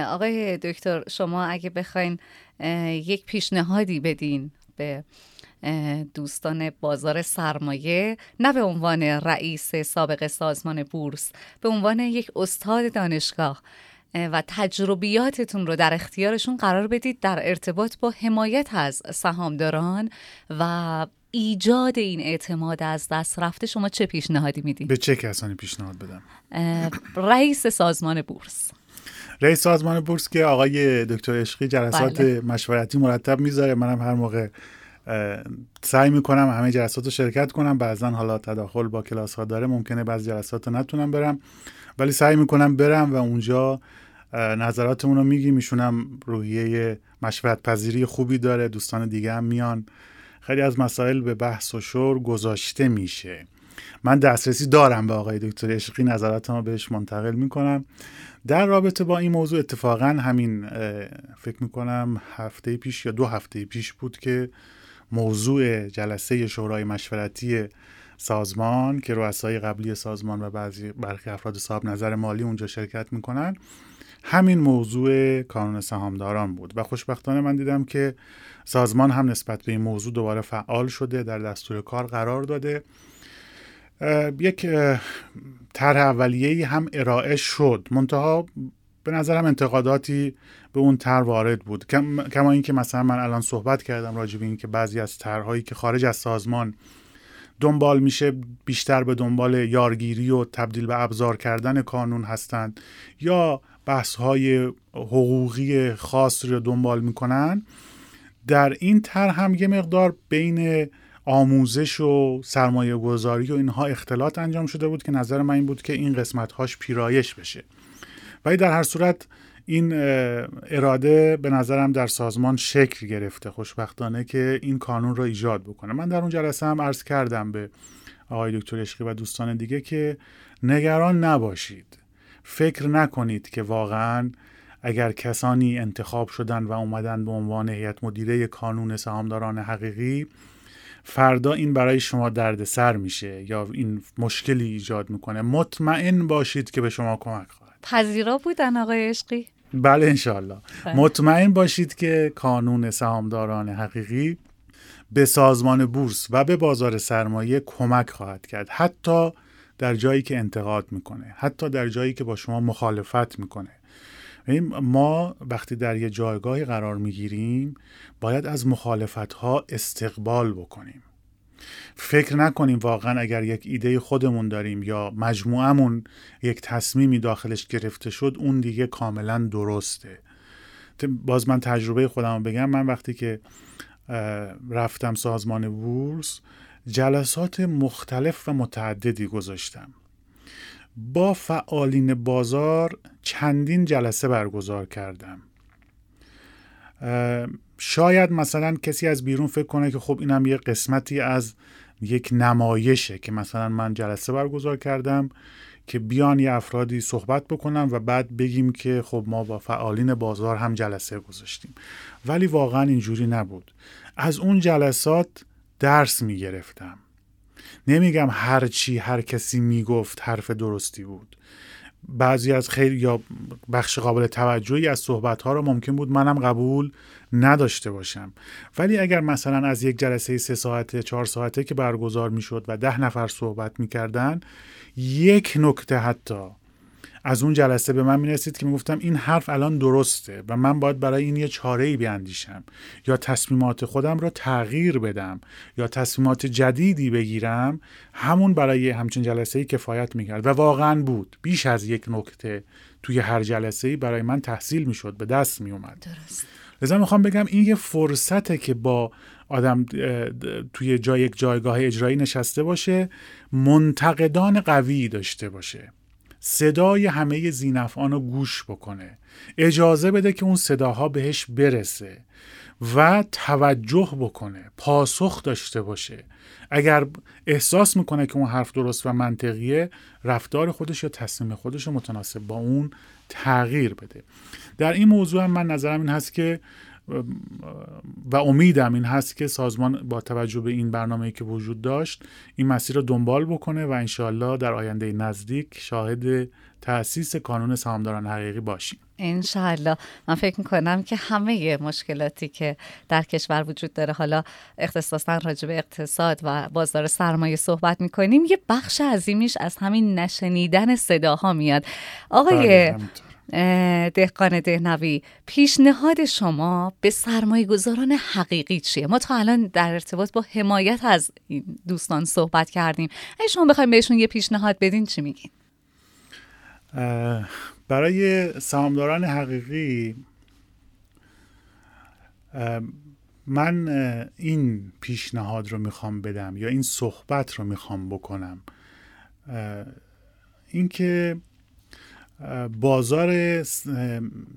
آقای دکتر شما اگه بخواین یک پیشنهادی بدین به دوستان بازار سرمایه نه به عنوان رئیس سابق سازمان بورس به عنوان یک استاد دانشگاه. و تجربیاتتون رو در اختیارشون قرار بدید در ارتباط با حمایت از سهامداران و ایجاد این اعتماد از دست رفته شما چه پیشنهادی می‌دید؟ به چه کسانی پیشنهاد بدم؟ رئیس سازمان بورس رئیس سازمان بورس که آقای دکتر عشقی جلسات بله. مشورتی مرتب می‌ذاره منم هر موقع سعی می‌کنم همه جلسات رو شرکت کنم بعضا حالا تداخل با کلاس ها داره ممکنه بعضی جلسات رو نتونم برم ولی سعی می‌کنم برم و اونجا نظراتمون رو میگیم ایشونم روحیه مشورت پذیری خوبی داره دوستان دیگه هم میان. خیلی از مسائل به بحث و شور گذاشته میشه. من دسترسی دارم به آقای دکتر عشقی نظراتمو بهش منتقل می‌کنم. در رابطه با این موضوع اتفاقا همین فکر می‌کنم هفته پیش یا دو هفته پیش بود که موضوع جلسه شورای مشورتی سازمان که رؤسای قبلی سازمان و بعضی برخی افراد صاحب نظر مالی اونجا شرکت می‌کنن همین موضوع کانون سهامداران بود و خوشبختانه من دیدم که سازمان هم نسبت به این موضوع دوباره فعال شده در دستور کار قرار داده. یک طرح اولیه هم ارائه شد. منتها به نظرم انتقاداتی به اون تر وارد بود. کما اینکه مثلا من الان صحبت کردم راجع به اینکه بعضی از طرحهایی که خارج از سازمان دنبال میشه بیشتر به دنبال یارگیری و تبدیل به ابزار کردن کانون هستند یا بحث های حقوقی خاص رو دنبال می‌کنن. در این تر هم یه مقدار بین آموزش و سرمایه گذاری و اینها اختلاط انجام شده بود که نظر من این بود که این قسمت هاش پیرایش بشه. ولی در هر صورت این اراده به نظرم در سازمان شکل گرفته خوشبختانه که این کانون را ایجاد بکنه. من در اون جلسه هم عرض کردم به آقای دکتر عشقی و دوستان دیگه که نگران نباشید. فکر نکنید که واقعا اگر کسانی انتخاب شدن و اومدن به عنوان هیئت مدیره کانون سهامداران حقیقی فردا این برای شما دردسر میشه یا این مشکلی ایجاد می‌کنه. مطمئن باشید که به شما کمک خواهد. پذیرا بودن آقای عشقی؟ بله انشالله بله. مطمئن باشید که کانون سهامداران حقیقی به سازمان بورس و به بازار سرمایه کمک خواهد کرد. حتی در جایی که انتقاد می‌کنه حتی در جایی که با شما مخالفت می‌کنه. ما وقتی در یه جایگاهی قرار می‌گیریم باید از مخالفت ها استقبال بکنیم. فکر نکنیم واقعا اگر یک ایده خودمون داریم یا مجموعمون یک تصمیمی داخلش گرفته شد اون دیگه کاملا درسته. باز من تجربه خودم بگم. من وقتی که رفتم سازمان بورس جلسات مختلف و متعددی گذاشتم. با فعالین بازار چندین جلسه برگزار کردم. شاید مثلا کسی از بیرون فکر کنه که خب اینم یه قسمتی از یک نمایشه که مثلا من جلسه برگزار کردم که بیان یه افرادی صحبت بکنم و بعد بگیم که خب ما با فعالین بازار هم جلسه گذاشتیم. ولی واقعا اینجوری نبود. از اون جلسات درس می گرفتم نمیگم هر چی هر کسی می‌گفت حرف درستی بود. بعضی از خیلی یا بخش قابل توجهی از صحبت ها رو ممکن بود منم قبول نداشته باشم. ولی اگر مثلا از یک جلسه سه ساعته چهار ساعته که برگزار می‌شد و ده نفر صحبت می‌کردن یک نکته حتی از اون جلسه به من می‌رسید که می‌گفتم این حرف الان درسته و من باید برای این یه چاره ای بیاندیشم. یا تصمیمات خودم را تغییر بدم یا تصمیمات جدیدی بگیرم همون برای همچین جلسه ای کفایت می‌کرد. و واقعا بود. بیش از یک نکته توی هر جلسه ای برای من تحصیل می‌شد به دست میومد درست. لذا می‌خوام بگم این یه فرصته که با آدم توی جای یک جایگاه اجرایی نشسته باشه منتقدان قوی داشته باشه. صدای همه زینفعان رو گوش بکنه. اجازه بده که اون صداها بهش برسه و توجه بکنه پاسخ داشته باشه. اگر احساس می‌کنه که اون حرف درست و منطقیه رفتار خودش یا تصمیم خودش رو متناسب با اون تغییر بده. در این موضوع هم من نظرم این هست که و امیدم این هست که سازمان با توجه به این برنامه‌ای که وجود داشت این مسیر رو دنبال بکنه و انشاالله در آینده نزدیک شاهد تأسیس کانون سهامداران حقیقی باشیم. انشاءالله. من فکر می‌کنم که همه مشکلاتی که در کشور وجود داره حالا اختصاصا راجع به اقتصاد و بازار سرمایه صحبت می‌کنیم یه بخش عظیمیش از همین نشنیدن صداها میاد. آقای بله، دهقان دهنوی پیشنهاد شما به سرمایه گذاران حقیقی چیه؟ ما تا الان در ارتباط با حمایت از این دوستان صحبت کردیم اگه شما بخوایم بهشون یه پیشنهاد بدین چی میگین؟ برای سهامداران حقیقی من این پیشنهاد رو می‌خوام بدم یا این صحبت رو می‌خوام بکنم اینکه بازار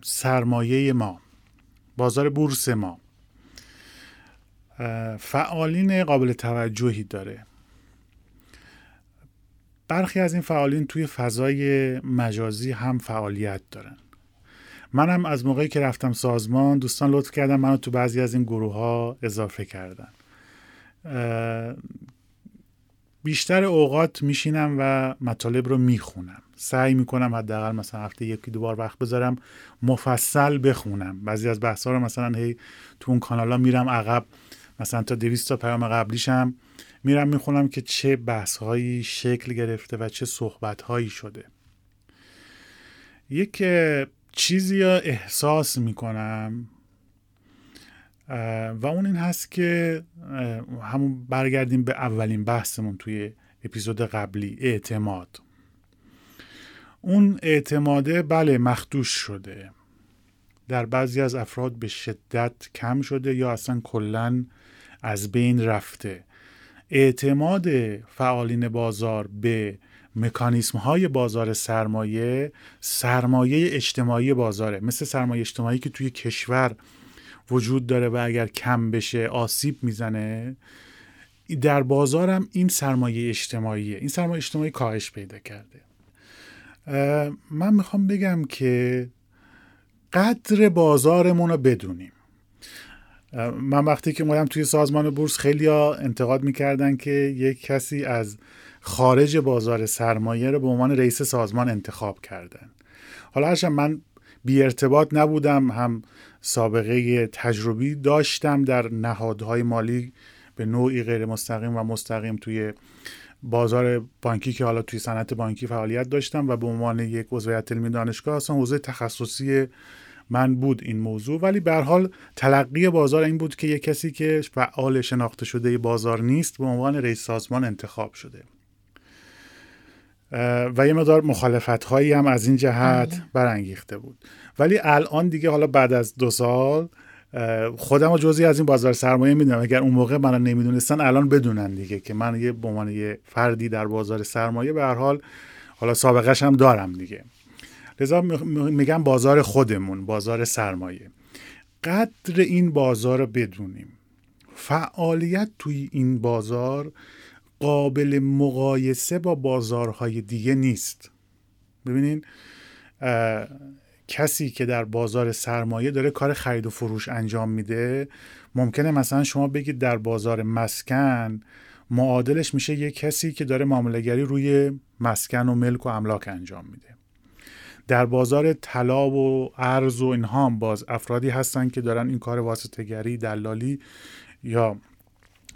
سرمایه ما بازار بورس ما. فعالین قابل توجهی داره. برخی از این فعالین توی فضای مجازی هم فعالیت دارن. منم از موقعی که رفتم سازمان دوستان لطف کردن منو تو بعضی از این گروه ها اضافه کردن. بیشتر اوقات میشینم و مطالب رو می‌خونم. سعی می‌کنم حداقل مثلا هفته یکی دو بار وقت بذارم مفصل بخونم. بعضی از بحث ها رو مثلا هی تو اون کانال ها میرم عقب مثلا تا 200 تا پیام قبلیشم میرم می‌خونم که چه بحث هایی شکل گرفته و چه صحبت هایی شده. یک چیزی یا احساس می‌کنم و اون این هست که همون برگردیم به اولین بحثمون توی اپیزود قبلی اعتماد. اون اعتماده بله مخدوش شده. در بعضی از افراد به شدت کم شده یا اصلا کلا از بین رفته. اعتماد فعالین بازار به مکانیسم های بازار سرمایه سرمایه اجتماعی بازاره. مثل سرمایه اجتماعی که توی کشور وجود داره و اگر کم بشه آسیب می‌زنه در بازارم این سرمایه اجتماعیه. این سرمایه اجتماعی کاهش پیدا کرده. من می‌خوام بگم که قدر بازارمون رو بدونیم. من وقتی که اومدم توی سازمان بورس خیلی ها انتقاد می‌کردن که یک کسی از خارج بازار سرمایه رو به عنوان رئیس سازمان انتخاب کردن. حالا هرچند من بی ارتباط نبودم هم سابقه تجربی داشتم در نهادهای مالی به نوعی غیر مستقیم و مستقیم توی بازار بانکی که حالا توی صنعت بانکی فعالیت داشتم و به عنوان یک عضو علمی دانشگاه اصلا حوزه تخصصی من بود این موضوع. ولی به حال تلقی بازار این بود که یک کسی که فعال شناخته شده بازار نیست به عنوان رئیس سازمان انتخاب شده. و یه مدار مخالفت هایی هم از این جهت بله. برانگیخته بود. ولی الان دیگه حالا بعد از دو سال خودم و جزی از این بازار سرمایه می‌دونم. اگر اون موقع من نمی‌دونستن الان بدونن دیگه که من یه به عنوان یه فردی در بازار سرمایه به هر حال حالا سابقش هم دارم دیگه. لذا میگم بازار خودمون بازار سرمایه. قدر این بازار رو بدونیم. فعالیت توی این بازار قابل مقایسه با بازارهای دیگه نیست. ببینین کسی که در بازار سرمایه داره کار خرید و فروش انجام میده ممکنه مثلا شما بگید در بازار مسکن معادلش میشه یه کسی که داره معاملهگری روی مسکن و ملک و املاک انجام میده. در بازار طلا و ارز و اینها هم باز افرادی هستن که دارن این کار واسطهگری دلالی یا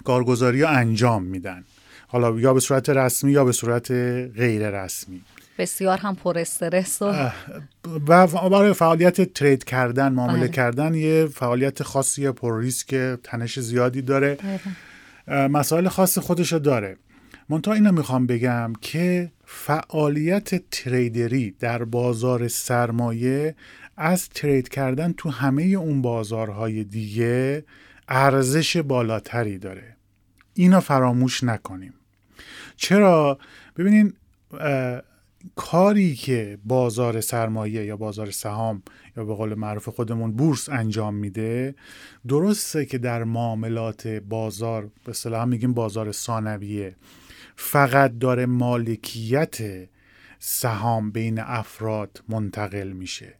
کارگزاری انجام میدن. حالا یا به صورت رسمی یا به صورت غیر رسمی. بسیار هم پر استرس و و برای فعالیت ترید کردن معامله بله. کردن یه فعالیت خاصی پر ریسک تنش زیادی داره. بله. مسائل خاص خودشو داره. منتها اینو می‌خوام بگم که فعالیت تریدری در بازار سرمایه از ترید کردن تو همه اون بازارهای دیگه ارزش بالاتری داره. اینو فراموش نکنیم. چرا؟ ببینین کاری که بازار سرمایه یا بازار سهام یا به قول معروف خودمون بورس انجام میده درسته که در معاملات بازار به اصطلاح میگیم بازار ثانویه فقط داره مالکیت سهام بین افراد منتقل میشه.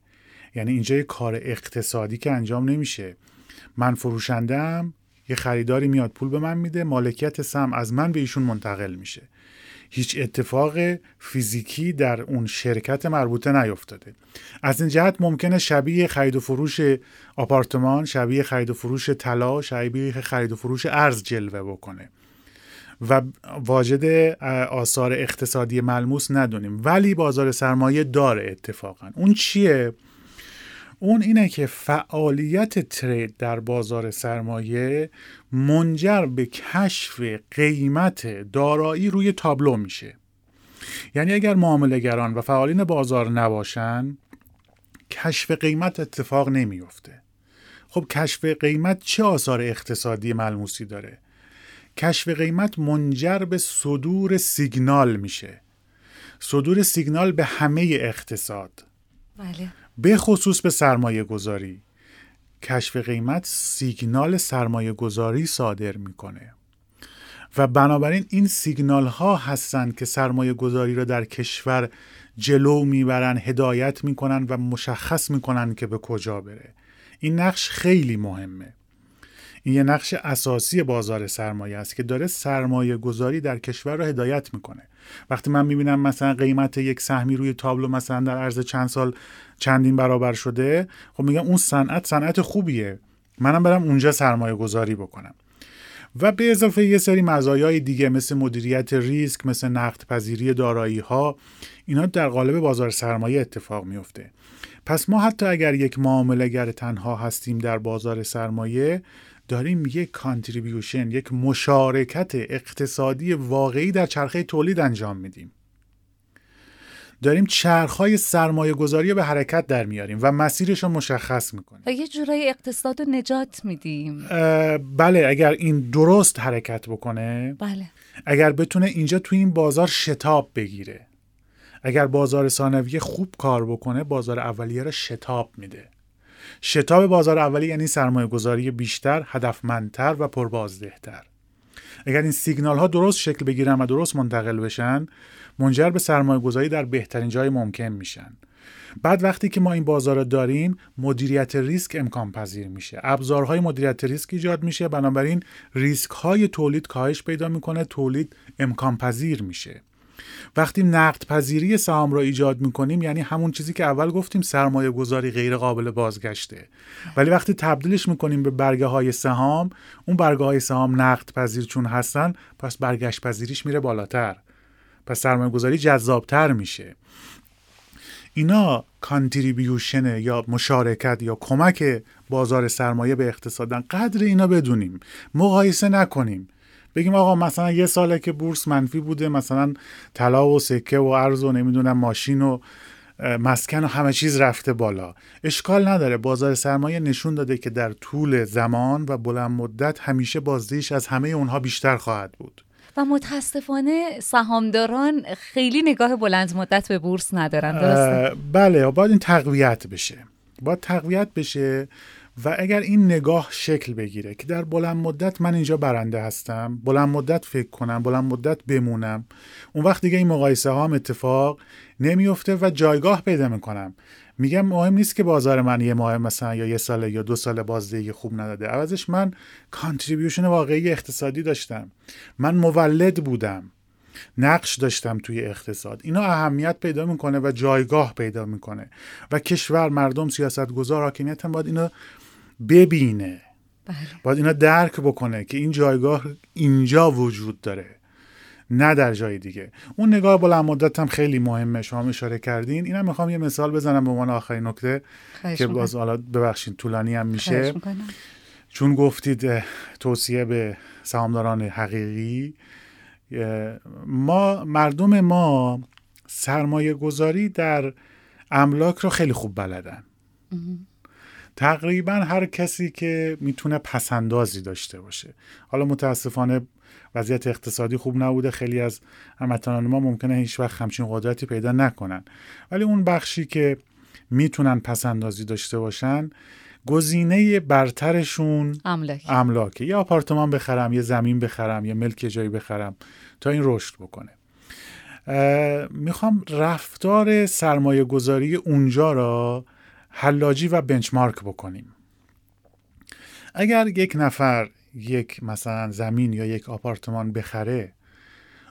یعنی اینجا یه کار اقتصادی که انجام نمیشه. من فروشندم یه خریداری میاد پول به من میده مالکیت سهم از من به ایشون منتقل میشه. هیچ اتفاق فیزیکی در اون شرکت مربوطه نیفتاده. از این جهت ممکنه شبیه خرید و فروش آپارتمان شبیه خرید و فروش طلا شبیه خرید و فروش ارز جلوه بکنه. و واجد آثار اقتصادی ملموس ندونیم. ولی بازار سرمایه داره اتفاقا. اون چیه؟ اون اینه که فعالیت ترید در بازار سرمایه منجر به کشف قیمت دارایی روی تابلو میشه. یعنی اگر معاملهگران و فعالین بازار نباشن کشف قیمت اتفاق نمیفته خب کشف قیمت چه آثار اقتصادی ملموسی داره؟ کشف قیمت منجر به صدور سیگنال میشه. صدور سیگنال به همه اقتصاد. بله. به خصوص به سرمایه گذاری کشف قیمت سیگنال سرمایه گذاری صادر می‌کنه. و بنابراین این سیگنال ها هستند که سرمایه گذاری را در کشور جلو می‌برن هدایت می‌کنن و مشخص می‌کنن که به کجا بره. این نقش خیلی مهمه. این یه نقش اساسی بازار سرمایه است که داره سرمایه گذاری در کشور رو هدایت می‌کنه. وقتی من می‌بینم مثلا قیمت یک سهمی روی تابلو مثلا در عرض چند سال چندین برابر شده خب میگم اون صنعت صنعت خوبیه. منم برم اونجا سرمایه گذاری بکنم. و به اضافه یه سری مزایای دیگه مثل مدیریت ریسک مثل نقد پذیری دارایی ها اینا در قالب بازار سرمایه اتفاق میفته پس ما حتی اگر یک معاملهگر تنها هستیم در بازار سرمایه داریم یک کانتریبیوشن یک مشارکت اقتصادی واقعی در چرخه تولید انجام میدیم. داریم چرخهای سرمایه گذاری رو به حرکت در میاریم و مسیرش رو مشخص می‌کنیم. و یه جورایی اقتصاد رو نجات میدیم. بله اگر این درست حرکت بکنه بله. اگر بتونه اینجا توی این بازار شتاب بگیره اگر بازار ثانویه خوب کار بکنه بازار اولیه را شتاب میده. شتاب بازار اولیه یعنی سرمایه گذاری بیشتر هدفمندتر و پربازدهتر. اگر این سیگنال ها درست شکل بگیرن و درست منتقل بشن منجر به سرمایه گذاری در بهترین جای ممکن میشن. بعد وقتی که ما این بازار رو داریم مدیریت ریسک امکان پذیر میشه. ابزارهای مدیریت ریسک ایجاد میشه. بنابراین ریسک های تولید کاهش پیدا می‌کنه تولید امکان پذیر میشه. وقتی نقد پذیری سهام را ایجاد می‌کنیم یعنی همون چیزی که اول گفتیم سرمایه گذاری غیر قابل بازگشته. ولی وقتی تبدیلش می‌کنیم به برگه های سهام اون برگه های سهام نقد پذیر چون هستن پس برگشت پذیریش میره بالاتر پس سرمایه گذاری جذابتر میشه. اینا کانتریبیوشن یا مشارکت یا کمک بازار سرمایه به اقتصادن قدر اینا بدونیم مقایسه نکنیم. بگیم آقا مثلا یه ساله که بورس منفی بوده مثلا طلا و سکه و ارز و نمی‌دونم ماشین و مسکن و همه چیز رفته بالا. اشکال نداره. بازار سرمایه نشون داده که در طول زمان و بلند مدت همیشه بازدهیش از همه اونها بیشتر خواهد بود. و متاسفانه سهامداران خیلی نگاه بلند مدت به بورس ندارن درسته؟ بله. باید این تقویت بشه. باید تقویت بشه. و اگر این نگاه شکل بگیره که در بلند مدت من اینجا برنده هستم بلند مدت فکر کنم بلند مدت بمونم اون وقت دیگه این مقایسه ها هم اتفاق نمیفته و جایگاه پیدا می‌کنم. میگم مهم نیست که بازار من یه ماه مثلا یا یه سال یا دو سال بازدهی خوب نداده. عوضش من کانتریبیوشن واقعی اقتصادی داشتم. من مولد بودم. نقش داشتم توی اقتصاد. اینا اهمیت پیدا می‌کنه و جایگاه پیدا می‌کنه. و کشور مردم سیاست گذار حاکمیت هم باید اینو ببینه. بله. باید اینا درک بکنه که این جایگاه اینجا وجود داره نه در جای دیگه. اون نگاه بلند مدت هم خیلی مهمه. شما اشاره کردین. اینم می‌خوام یه مثال بزنم به عنوان آخرین نکته که باز حالا ببخشید طولانی هم میشه. چون گفتید توصیه به سهامداران حقیقی ما مردم ما سرمایه گذاری در املاک رو خیلی خوب بلدن. تقریبا هر کسی که می‌تونه پسندازی داشته باشه. حالا متاسفانه وضعیت اقتصادی خوب نبوده. خیلی از هموطنان ما ممکنه هیچ وقت همچین قدرتی پیدا نکنن. ولی اون بخشی که می‌تونن پسندازی داشته باشن گزینه برترشون املاک. املاکه. یه آپارتمان بخرم یه زمین بخرم یه ملک جایی بخرم تا این رشد بکنه. می‌خوام رفتار سرمایه گذاری اونجا را حلاجی و بنچمارک بکنیم. اگر یک نفر یک مثلا زمین یا یک آپارتمان بخره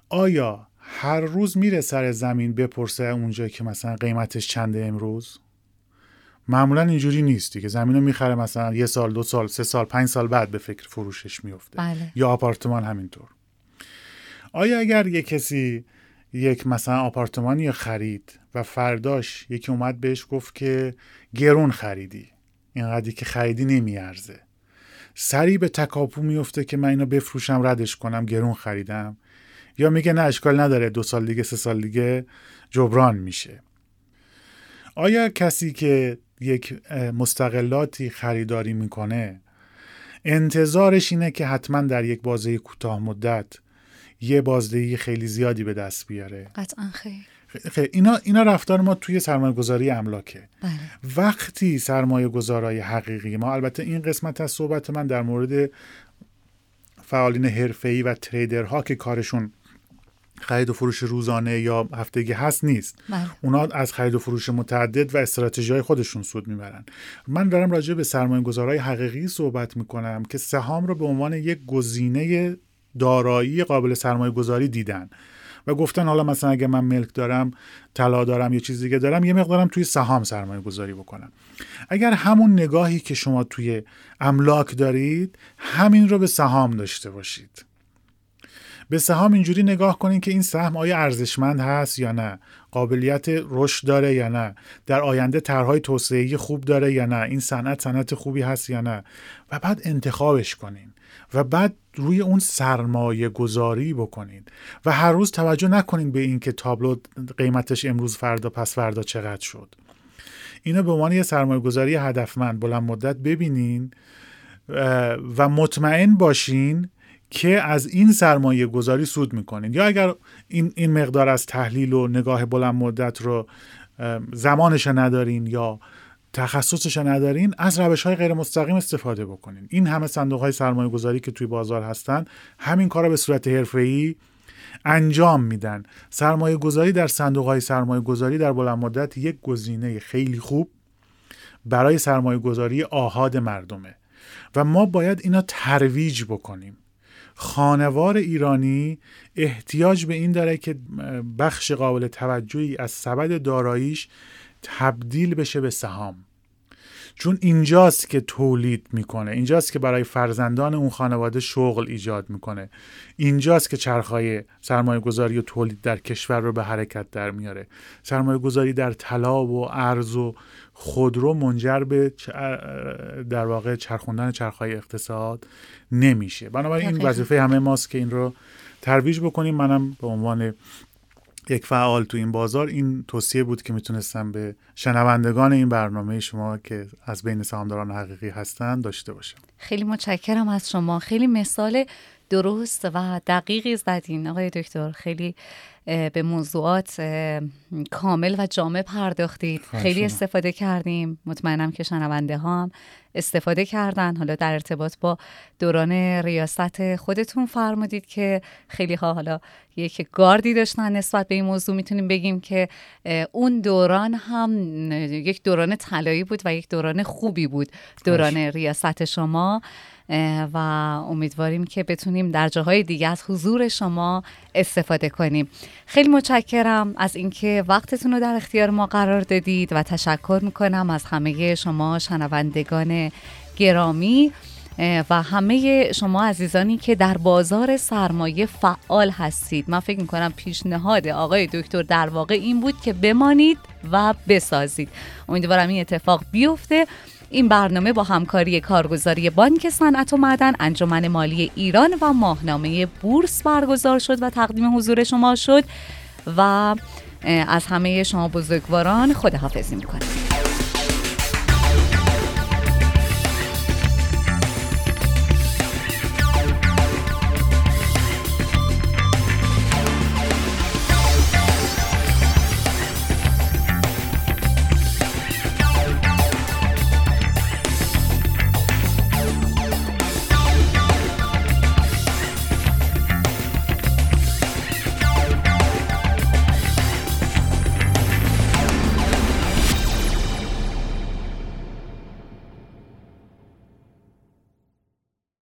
آیا هر روز میره سر زمین بپرسه اونجا که مثلا قیمتش چنده امروز؟ معمولا اینجوری نیست دیگه. زمین رو می‌خره مثلا یه سال دو سال سه سال پنج سال بعد به فکر فروشش میفته. بله. یا آپارتمان همینطور. آیا اگر یه کسی یک مثلا آپارتمانی خرید و فرداش یکی اومد بهش گفت که گرون خریدی. اینقدری که خریدی نمیارزه. سری به تکاپو میفته که من اینو بفروشم ردش کنم گرون خریدم. یا میگه نه اشکال نداره دو سال دیگه سه سال دیگه جبران میشه. آیا کسی که یک مستقلاتی خریداری می‌کنه انتظارش اینه که حتما در یک بازه کوتاه مدت یه بازدهی خیلی زیادی به دست بیاره؟ قطعا خیر. اینا اینا رفتار ما توی سرمایه گذاری املاکه. بله. وقتی سرمایه گذارای حقیقی ما البته این قسمت از صحبت من در مورد فعالین حرفه‌ای و تریدرها که کارشون خرید و فروش روزانه یا هفتگی هست نیست. بله. اونا از خرید و فروش متعدد و استراتژی های خودشون سود می‌برن. من دارم راجع به سرمایه گذارای حقیقی صحبت می‌کنم که سهام رو به عنوان یک گزینه دارایی قابل سرمایه گذاری دیدن. و گفتن حالا مثلا اگه من ملک دارم طلا دارم یه چیز دیگه دارم یه مقدارم توی سهام سرمایه گذاری بکنم. اگر همون نگاهی که شما توی املاک دارید همین رو به سهام داشته باشید. به سهام اینجوری نگاه کنین که این سهم آیا ارزشمند هست یا نه. قابلیت رشد داره یا نه؟ در آینده طرحهای توسعه‌ای خوب داره یا نه؟ این صنعت صنعت خوبی هست یا نه؟ و بعد انتخابش کنین و بعد روی اون سرمایه گذاری بکنین و هر روز توجه نکنین به این که تابلو قیمتش امروز فردا پس فردا چقدر شد. اینو به عنوان یه سرمایه گذاری هدفمند بلند مدت ببینین و مطمئن باشین که از این سرمایه گذاری سود می‌کنین یا اگر این, این مقدار از تحلیل و نگاه بلند مدت رو زمانش ندارین یا تخصصش ندارین از روش های غیر مستقیم استفاده بکنین. این همه صندوق های سرمایه گذاری که توی بازار هستن همین کار به صورت حرفه‌ای انجام میدن. سرمایه گذاری در صندوق های سرمایه گذاری در بلند مدت یک گزینه خیلی خوب برای سرمایه گذاری آهاد مردمه. و ما باید اینا ترویج بکنیم. خانوار ایرانی احتیاج به این داره که بخش قابل توجهی از سبد داراییش تبدیل بشه به سهام. چون اینجاست که تولید می‌کنه اینجاست که برای فرزندان اون خانواده شغل ایجاد می‌کنه. اینجاست که چرخهای سرمایه گذاری و تولید در کشور رو به حرکت در میاره. سرمایه گذاری در طلا و ارز و خودرو منجر به در واقع چرخوندن چرخهای اقتصاد نمیشه. بنابراین این وظیفه همه ماست که این رو ترویج بکنیم. منم به عنوان یک فعال تو این بازار این توصیه بود که می‌تونستم به شنوندگان این برنامه شما که از بین سهامداران حقیقی هستن داشته باشم. خیلی متشکرم از شما. خیلی مثال درست و دقیقی زدین آقای دکتر. خیلی به موضوعات کامل و جامع پرداختید. خیلی استفاده کردیم. مطمئنم که شنونده ها هم استفاده کردن. حالا در ارتباط با دوران ریاست خودتون فرمودید که خیلی ها حالا یک گاردی داشتن نسبت به این موضوع. می‌تونیم بگیم که اون دوران هم یک دوران طلایی بود و یک دوران خوبی بود. دوران ریاست شما. و امیدواریم که بتونیم در جاهای دیگه از حضور شما استفاده کنیم. خیلی متشکرم از اینکه وقتتون رو در اختیار ما قرار دادید و تشکر می‌کنم از همه شما شنوندگان گرامی و همه شما عزیزانی که در بازار سرمایه فعال هستید. من فکر می‌کنم پیشنهاد آقای دکتر در واقع این بود که بمانید و بسازید. امیدوارم این اتفاق بیفته. این برنامه با همکاری کارگزاری بانک صنعت و معدن انجمن مالی ایران و ماهنامه بورس برگزار شد و تقدیم حضور شما شد و از همه شما بزرگواران خداحافظی می‌کنم.